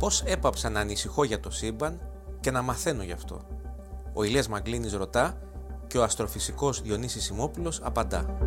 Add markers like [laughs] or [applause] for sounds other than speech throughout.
Πώς έπαψα να ανησυχώ για το σύμπαν και να μαθαίνω γι' αυτό. Ο Ηλίας Μαγκλίνης ρωτά και ο αστροφυσικός Διονύσης Σιμόπουλος απαντά.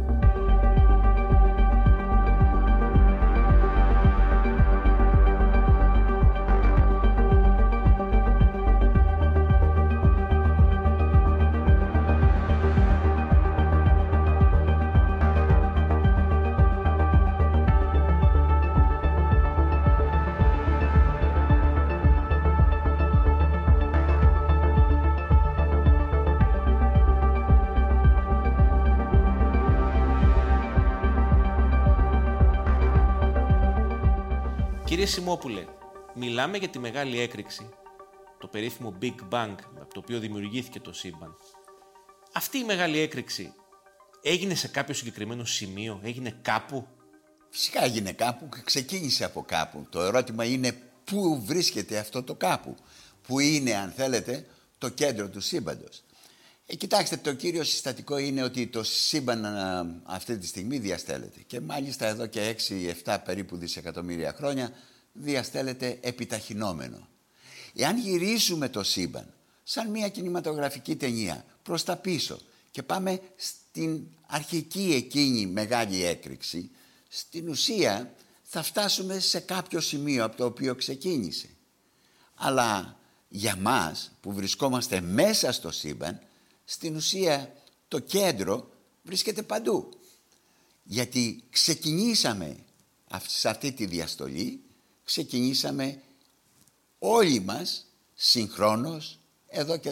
Κύριε Σιμόπουλε, μιλάμε για τη μεγάλη έκρηξη, το περίφημο Big Bang, από το οποίο δημιουργήθηκε το σύμπαν. Αυτή η μεγάλη έκρηξη έγινε σε κάποιο συγκεκριμένο σημείο, έγινε κάπου; Φυσικά έγινε κάπου και ξεκίνησε από κάπου. Το ερώτημα είναι πού βρίσκεται αυτό το κάπου. Πού είναι, αν θέλετε, το κέντρο του σύμπαντος. Ε, κοιτάξτε, το κύριο συστατικό είναι ότι το σύμπαν αυτή τη στιγμή διαστέλλεται. Και μάλιστα εδώ και 6-7 περίπου δισεκατομμύρια χρόνια διαστέλλεται επιταχυνόμενο. Εάν γυρίσουμε το σύμπαν σαν μια κινηματογραφική ταινία προς τα πίσω και πάμε στην αρχική εκείνη μεγάλη έκρηξη, στην ουσία θα φτάσουμε σε κάποιο σημείο από το οποίο ξεκίνησε. Αλλά για μας που βρισκόμαστε μέσα στο σύμπαν, στην ουσία το κέντρο βρίσκεται παντού. Γιατί ξεκινήσαμε σε αυτή τη διαστολή, ξεκινήσαμε όλοι μας συγχρόνως εδώ και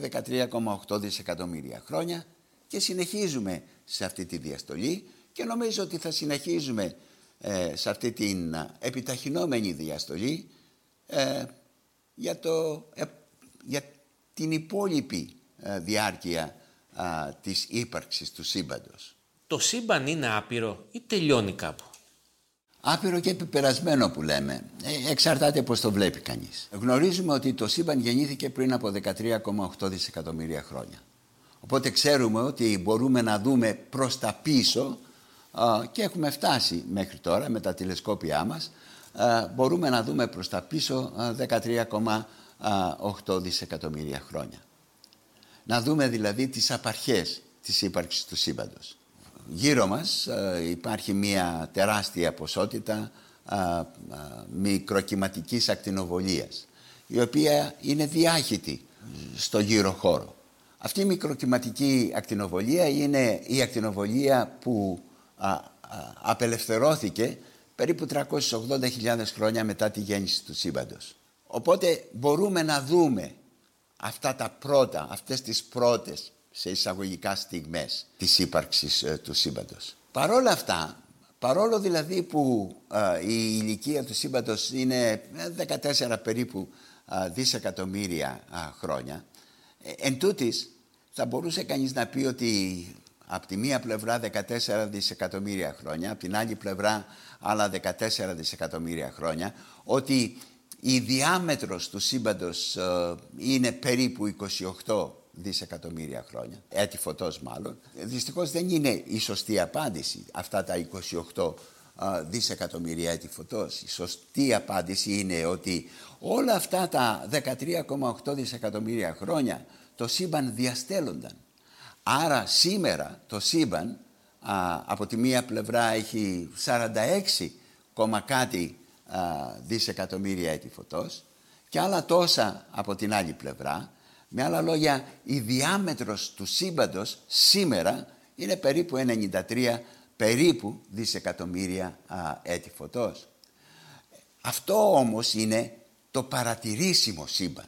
13,8 δισεκατομμύρια χρόνια και συνεχίζουμε σε αυτή τη διαστολή και νομίζω ότι θα συνεχίζουμε ε, σε αυτή την επιταχυνόμενη διαστολή ε, για, το, ε, για την υπόλοιπη διάρκεια α, της ύπαρξης του σύμπαντος. Το σύμπαν είναι άπειρο ή τελειώνει κάπου; Άπειρο και επιπερασμένο που λέμε. Ε, εξαρτάται πώς το βλέπει κανείς. Γνωρίζουμε ότι το σύμπαν γεννήθηκε πριν από 13,8 δισεκατομμύρια χρόνια. Οπότε ξέρουμε ότι μπορούμε να δούμε προς τα πίσω και έχουμε φτάσει μέχρι τώρα με τα τηλεσκόπια μας μπορούμε να δούμε προς τα πίσω 13,8 δισεκατομμύρια χρόνια. Να δούμε δηλαδή τις απαρχές της ύπαρξης του σύμπαντος. Γύρω μας ε, υπάρχει μια τεράστια ποσότητα α, α, μικροκυματικής ακτινοβολίας η οποία είναι διάχυτη στο γύρο χώρο. Αυτή η μικροκυματική ακτινοβολία είναι η ακτινοβολία που απελευθερώθηκε περίπου 380.000 χρόνια μετά τη γέννηση του σύμπαντος. Οπότε μπορούμε να δούμε αυτά τα πρώτα, αυτές τις πρώτες σε εισαγωγικά στιγμές της ύπαρξης ε, του σύμπαντος. Παρόλα αυτά, παρόλο δηλαδή που ε, η ηλικία του σύμπαντος είναι 14 ε, περίπου δισεκατομμύρια χρόνια, εν τούτης, θα μπορούσε κανείς να πει ότι από τη μία πλευρά 14 δισεκατομμύρια χρόνια, από την άλλη πλευρά άλλα 14 δισεκατομμύρια χρόνια, ότι η διάμετρος του σύμπαντος ε, είναι περίπου 28 δισεκατομμύρια χρόνια, έτη φωτός μάλλον. Δυστυχώς δεν είναι η σωστή απάντηση αυτά τα 28 ε, δισεκατομμύρια έτη φωτός. Η σωστή απάντηση είναι ότι όλα αυτά τα 13,8 δισεκατομμύρια χρόνια το σύμπαν διαστέλλονταν. Άρα σήμερα το σύμπαν από τη μία πλευρά έχει 46 κάτι δισεκατομμύρια έτη φωτός και άλλα τόσα από την άλλη πλευρά. Με άλλα λόγια, η διάμετρος του σύμπαντος σήμερα είναι περίπου 93 περίπου δισεκατομμύρια έτη φωτός. Αυτό όμως είναι το παρατηρήσιμο σύμπαν.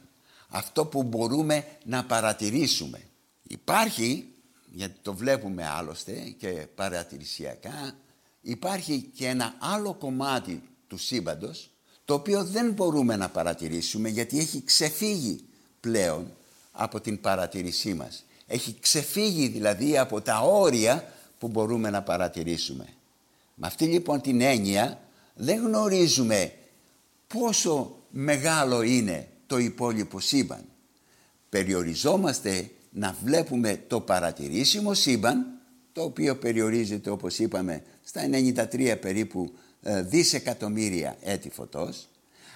Αυτό που μπορούμε να παρατηρήσουμε. Υπάρχει, γιατί το βλέπουμε άλλωστε και παρατηρησιακά, υπάρχει και ένα άλλο κομμάτι του σύμπαντος το οποίο δεν μπορούμε να παρατηρήσουμε γιατί έχει ξεφύγει πλέον από την παρατηρήσή μας. Έχει ξεφύγει δηλαδή από τα όρια που μπορούμε να παρατηρήσουμε. Με αυτή λοιπόν την έννοια δεν γνωρίζουμε πόσο μεγάλο είναι το υπόλοιπο σύμπαν. Περιοριζόμαστε να βλέπουμε το παρατηρήσιμο σύμπαν το οποίο περιορίζεται όπως είπαμε στα 93 περίπου ε, δισεκατομμύρια έτη φωτός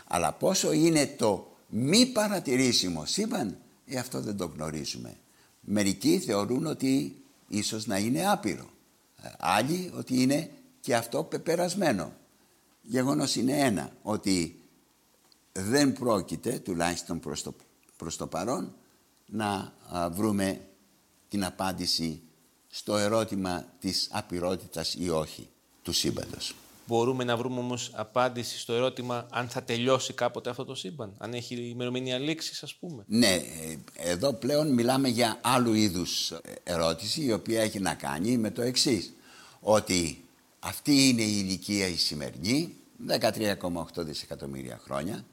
Αλλά πόσο είναι το μη παρατηρήσιμο σύμπαν, ε, αυτό δεν το γνωρίζουμε. Μερικοί θεωρούν ότι ίσως να είναι άπειρο. Ε, άλλοι ότι είναι και αυτό πεπερασμένο. Γεγονός είναι ένα, ότι δεν πρόκειται, τουλάχιστον προς το, προς το παρόν, να βρούμε την απάντηση στο ερώτημα της απειρότητας ή όχι του σύμπαντος. Μπορούμε να βρούμε όμως απάντηση στο ερώτημα αν θα τελειώσει κάποτε αυτό το σύμπαν, αν έχει ημερομηνία λήξης, ας πούμε. Ναι, ε, εδώ πλέον μιλάμε για άλλου είδους ερώτηση η οποία έχει να κάνει με το εξής, ότι αυτή είναι η ηλικία η σημερινή, 13,8 δισεκατομμύρια χρόνια.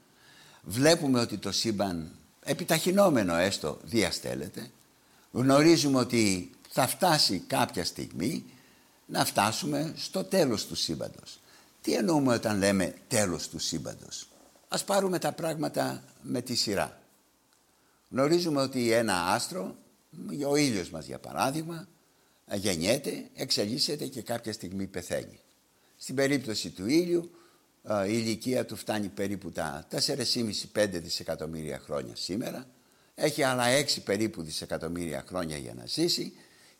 Βλέπουμε ότι το σύμπαν επιταχυνόμενο έστω διαστέλλεται. Γνωρίζουμε ότι θα φτάσει κάποια στιγμή να φτάσουμε στο τέλος του σύμπαντος. Τι εννοούμε όταν λέμε τέλος του σύμπαντος; Ας πάρουμε τα πράγματα με τη σειρά. Γνωρίζουμε ότι ένα άστρο, ο ήλιος μας για παράδειγμα, γεννιέται, εξελίσσεται και κάποια στιγμή πεθαίνει. Στην περίπτωση του ήλιου η ηλικία του φτάνει περίπου τα 4,5-5 δισεκατομμύρια χρόνια σήμερα. Έχει άλλα 6 περίπου δισεκατομμύρια χρόνια για να ζήσει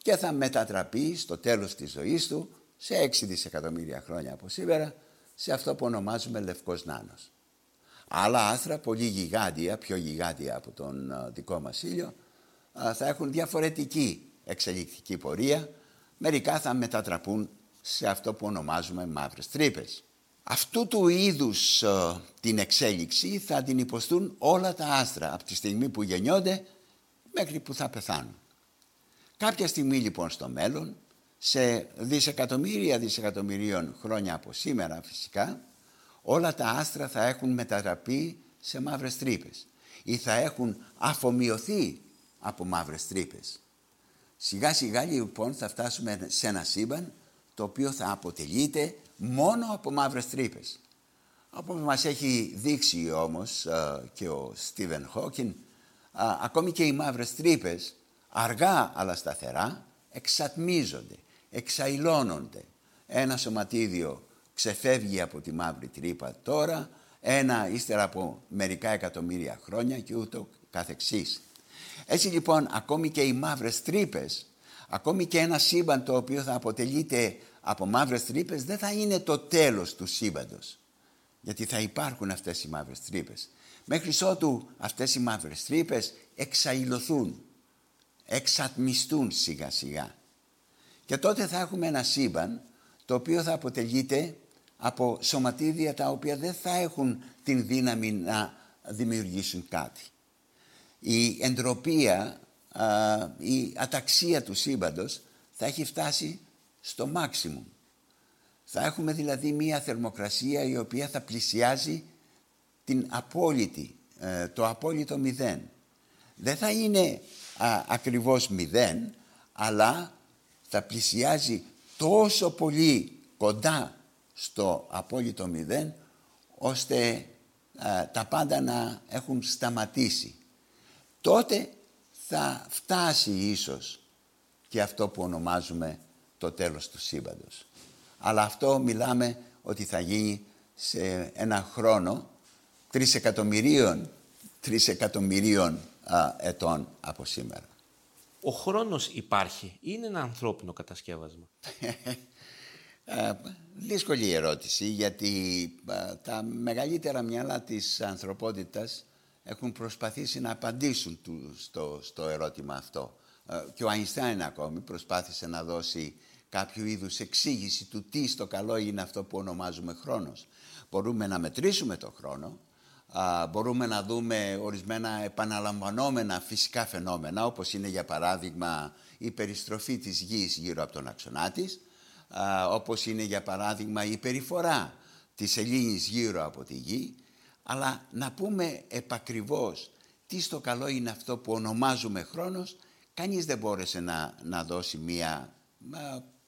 και θα μετατραπεί στο τέλος της ζωής του σε 6 δισεκατομμύρια χρόνια από σήμερα σε αυτό που ονομάζουμε λευκός νάνος. Άλλα άστρα, πολύ γιγάντια, πιο γιγάντια από τον δικό μας ήλιο, θα έχουν διαφορετική εξελικτική πορεία. Μερικά θα μετατραπούν σε αυτό που ονομάζουμε μαύρες τρύπες. Αυτού του είδους την εξέλιξη θα την υποστούν όλα τα άστρα από τη στιγμή που γεννιόνται μέχρι που θα πεθάνουν. Κάποια στιγμή λοιπόν στο μέλλον, σε δισεκατομμύρια δισεκατομμυρίων χρόνια από σήμερα φυσικά, όλα τα άστρα θα έχουν μετατραπεί σε μαύρες τρύπες ή θα έχουν αφομοιωθεί από μαύρες τρύπες. Σιγά σιγά λοιπόν θα φτάσουμε σε ένα σύμπαν το οποίο θα αποτελείται μόνο από μαύρες τρύπες. Όπως μας έχει δείξει όμως και ο Στίβεν Χόκιν, ακόμη και οι μαύρες τρύπες αργά αλλά σταθερά εξατμίζονται, εξαϊλώνονται. Ένα σωματίδιο ξεφεύγει από τη μαύρη τρύπα τώρα, ένα ύστερα από μερικά εκατομμύρια χρόνια και ούτω καθεξής. Έτσι λοιπόν ακόμη και οι μαύρες τρύπες, ακόμη και ένα σύμπαν το οποίο θα αποτελείται από μαύρες τρύπες δεν θα είναι το τέλος του σύμπαντος. Γιατί θα υπάρχουν αυτές οι μαύρες τρύπες. Μέχρι ότου αυτές οι μαύρες τρύπες εξαϊλωθούν, εξατμιστούν σιγά σιγά. Και τότε θα έχουμε ένα σύμπαν το οποίο θα αποτελείται από σωματίδια τα οποία δεν θα έχουν την δύναμη να δημιουργήσουν κάτι. Η εντροπία, η αταξία του σύμπαντος θα έχει φτάσει στο maximum. Θα έχουμε δηλαδή μία θερμοκρασία η οποία θα πλησιάζει την απόλυτη, ε, το απόλυτο μηδέν. Δεν θα είναι α, ακριβώς μηδέν, αλλά θα πλησιάζει τόσο πολύ κοντά στο απόλυτο μηδέν, ώστε τα πάντα να έχουν σταματήσει. Τότε θα φτάσει ίσως και αυτό που ονομάζουμε το τέλος του σύμπαντος. Αλλά αυτό μιλάμε ότι θα γίνει σε ένα χρόνο τρισεκατομμυρίων, τρισεκατομμυρίων α, ετών από σήμερα. Ο χρόνος υπάρχει. Είναι ένα ανθρώπινο κατασκεύασμα. [laughs] Ε, δύσκολη ερώτηση γιατί τα μεγαλύτερα μυαλά της ανθρωπότητας έχουν προσπαθήσει να απαντήσουν στο, στο ερώτημα αυτό. Ε, και ο Αϊνστάιν ακόμη προσπάθησε να δώσει κάποιο είδους εξήγηση του τι στο καλό είναι αυτό που ονομάζουμε χρόνος. Μπορούμε να μετρήσουμε το χρόνο, μπορούμε να δούμε ορισμένα επαναλαμβανόμενα φυσικά φαινόμενα, όπως είναι για παράδειγμα η περιστροφή της γης γύρω από τον άξονά της, όπως είναι για παράδειγμα η περιφορά της Ελλήνης γύρω από τη γη, αλλά να πούμε επακριβώς τι στο καλό είναι αυτό που ονομάζουμε χρόνος, κανείς δεν μπόρεσε να, να δώσει μία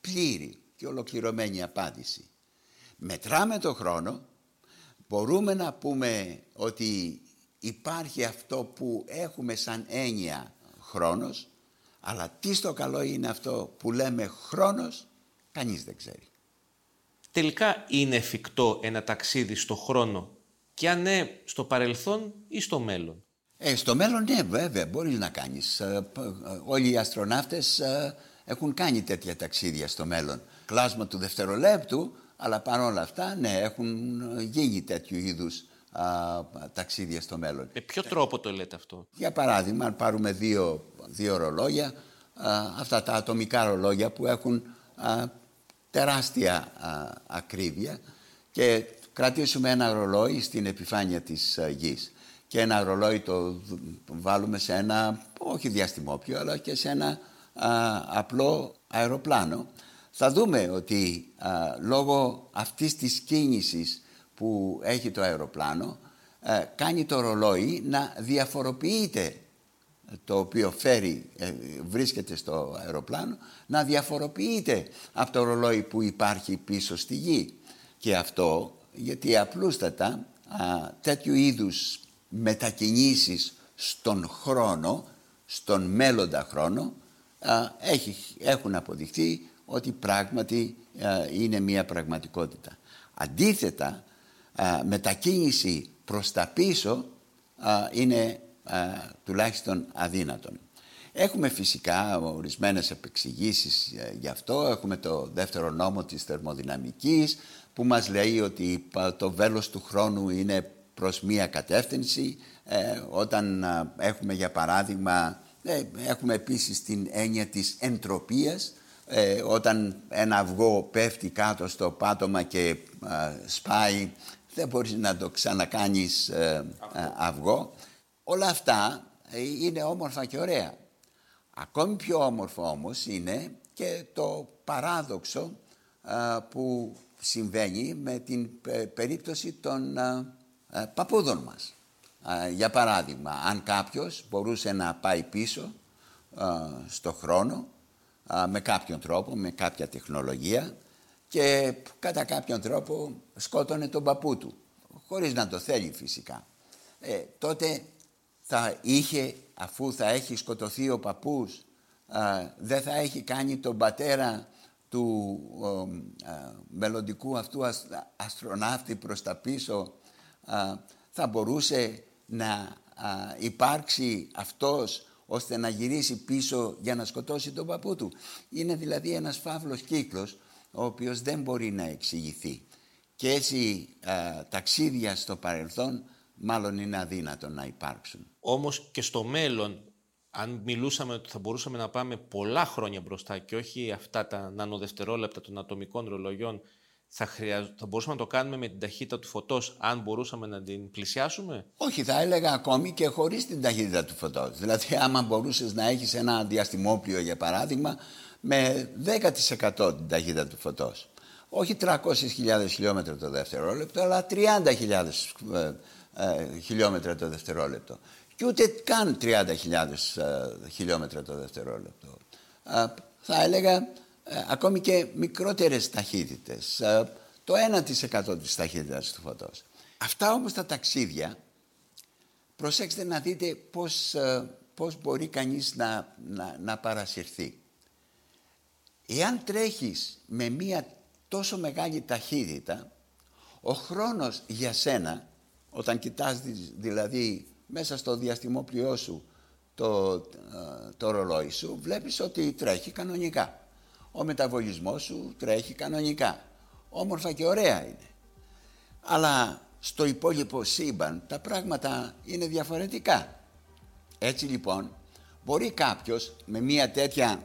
πλήρη και ολοκληρωμένη απάντηση. Μετράμε το χρόνο, μπορούμε να πούμε ότι υπάρχει αυτό που έχουμε σαν έννοια χρόνος, αλλά τι στο καλό είναι αυτό που λέμε χρόνος, κανείς δεν ξέρει. Τελικά είναι εφικτό ένα ταξίδι στο χρόνο; Και αν ναι, στο παρελθόν ή στο μέλλον; Ε, στο μέλλον ναι, βέβαια, μπορείς να κάνεις. Ε, όλοι οι αστροναύτες ε, έχουν κάνει τέτοια ταξίδια στο μέλλον. Κλάσμα του δευτερολέπτου, αλλά παρόλα αυτά, ναι, έχουν γίνει τέτοιου είδους ταξίδια στο μέλλον. Με ποιο τρόπο το λέτε αυτό; Για παράδειγμα, αν πάρουμε δύο, δύο ρολόγια, αυτά τα ατομικά ρολόγια που έχουν τεράστια ακρίβεια και κρατήσουμε ένα ρολόι στην επιφάνεια της γης και ένα ρολόι το βάλουμε σε ένα, όχι διαστημόπιο, αλλά και σε ένα απλό αεροπλάνο, θα δούμε ότι λόγω αυτής της κίνησης που έχει το αεροπλάνο, κάνει το ρολόι να διαφοροποιείται το οποίο φέρει, ε, βρίσκεται στο αεροπλάνο, να διαφοροποιείται από το ρολόι που υπάρχει πίσω στη γη. Και αυτό γιατί απλούστατα α, τέτοιου είδους μετακινήσεις στον χρόνο, στον μέλλοντα χρόνο, έχει, έχουν αποδειχθεί ότι πράγματι είναι μια πραγματικότητα. Αντίθετα, μετακίνηση προς τα πίσω είναι τουλάχιστον αδύνατον. Έχουμε φυσικά ορισμένες επεξηγήσεις ε, γι' αυτό. Έχουμε το δεύτερο νόμο της θερμοδυναμικής που μας λέει ότι το βέλος του χρόνου είναι προς μία κατεύθυνση. Ε, όταν έχουμε για παράδειγμα, ε, έχουμε επίσης την έννοια της εντροπίας. Όταν ένα αυγό πέφτει κάτω στο πάτωμα και σπάει, δεν μπορείς να το ξανακάνεις αυγό. Όλα αυτά είναι όμορφα και ωραία. Ακόμη πιο όμορφο όμως είναι και το παράδοξο που συμβαίνει με την περίπτωση των α, παππούδων μας. για παράδειγμα, αν κάποιος μπορούσε να πάει πίσω στο χρόνο με κάποιον τρόπο, με κάποια τεχνολογία και κατά κάποιον τρόπο σκότωνε τον παππού του, χωρίς να το θέλει φυσικά. Ε, τότε θα είχε, αφού θα έχει σκοτωθεί ο παππούς, δεν θα έχει κάνει τον πατέρα του μελλοντικού αυτού αστροναύτη προς τα πίσω, θα μπορούσε να υπάρξει αυτός ώστε να γυρίσει πίσω για να σκοτώσει τον παππού του. Είναι δηλαδή ένας φαύλος κύκλος ο οποίος δεν μπορεί να εξηγηθεί. Και έτσι ταξίδια στο παρελθόν μάλλον είναι αδύνατο να υπάρξουν. Όμως και στο μέλλον, αν μιλούσαμε ότι θα μπορούσαμε να πάμε πολλά χρόνια μπροστά και όχι αυτά τα νανοδευτερόλεπτα των ατομικών ρολογιών, θα, θα μπορούσαμε να το κάνουμε με την ταχύτητα του φωτός αν μπορούσαμε να την πλησιάσουμε; Όχι, θα έλεγα ακόμη και χωρίς την ταχύτητα του φωτός. Δηλαδή άμα μπορούσες να έχεις ένα διαστημόπλιο για παράδειγμα με 10% την ταχύτητα του φωτός. Όχι 300.000 χιλιόμετρα το δευτερόλεπτο, αλλά 30.000 ε, χιλιόμετρα το δευτερόλεπτο. Και ούτε καν 30.000 ε, χιλιόμετρα το δευτερόλεπτο. Ε, θα έλεγα ακόμη και μικρότερες ταχύτητες. το 1% της ταχύτητας του φωτός. Αυτά όμως τα ταξίδια, προσέξτε να δείτε πώς, πώς μπορεί κανείς να, να, να παρασυρθεί. Εάν τρέχεις με μία τόσο μεγάλη ταχύτητα, ο χρόνος για σένα όταν κοιτάς δηλαδή μέσα στο διαστημόπλοιό σου το, ε, το ρολόι σου, βλέπεις ότι τρέχει κανονικά. Ο μεταβολισμός σου τρέχει κανονικά. Όμορφα και ωραία είναι. Αλλά στο υπόλοιπο σύμπαν τα πράγματα είναι διαφορετικά. Έτσι λοιπόν μπορεί κάποιος με μια τέτοια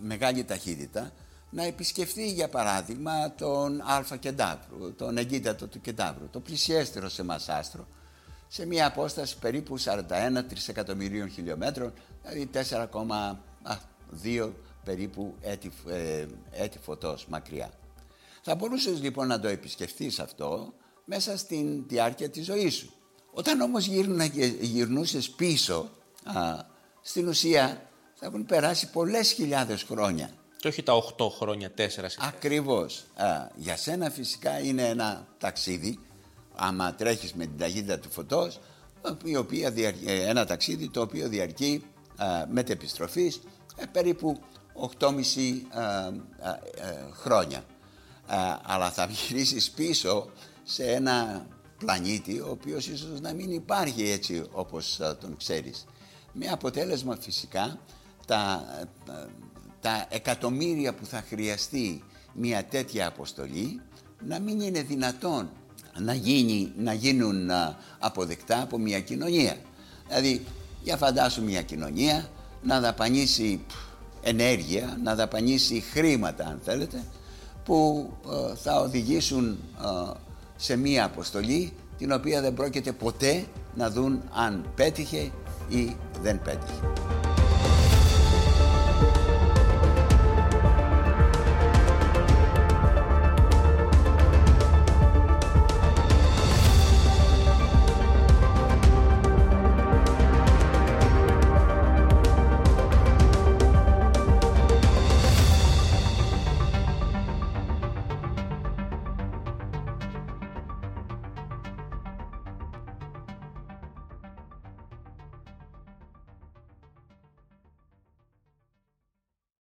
μεγάλη ταχύτητα να επισκεφθεί για παράδειγμα τον Αλφα Κεντάβρου, τον εγκύτατο του Κεντάβρου, το πλησιέστερο σε μας άστρο, σε μια απόσταση περίπου 41 τρισεκατομμυρίων χιλιόμετρων, δηλαδή 4,2 περίπου έτη, ε, έτη φωτός μακριά. Θα μπορούσες λοιπόν να το επισκεφθείς αυτό μέσα στην διάρκεια της ζωής σου. Όταν όμως γυρνούσες πίσω, α, στην ουσία θα έχουν περάσει πολλές χιλιάδες χρόνια και όχι τα 8 χρόνια, 4 Ακριβώς. για σένα φυσικά είναι ένα ταξίδι, άμα τρέχεις με την ταχύτητα του φωτός, η οποία ε, ένα ταξίδι το οποίο διαρκεί α, μετεπιστροφής ε, περίπου 8,5 ε, χρόνια. αλλά θα γυρίσεις πίσω σε ένα πλανήτη ο οποίος ίσως να μην υπάρχει έτσι όπως ε, τον ξέρεις. Με αποτέλεσμα φυσικά τα, τα εκατομμύρια που θα χρειαστεί μια τέτοια αποστολή να μην είναι δυνατόν να, γίνει, να γίνουν αποδεκτά από μια κοινωνία. Δηλαδή, για φαντάσου μια κοινωνία να δαπανίσει ενέργεια, να δαπανίσει χρήματα αν θέλετε, που ε, θα οδηγήσουν ε, σε μια αποστολή την οποία δεν πρόκειται ποτέ να δουν αν πέτυχε ή δεν πέτυχε.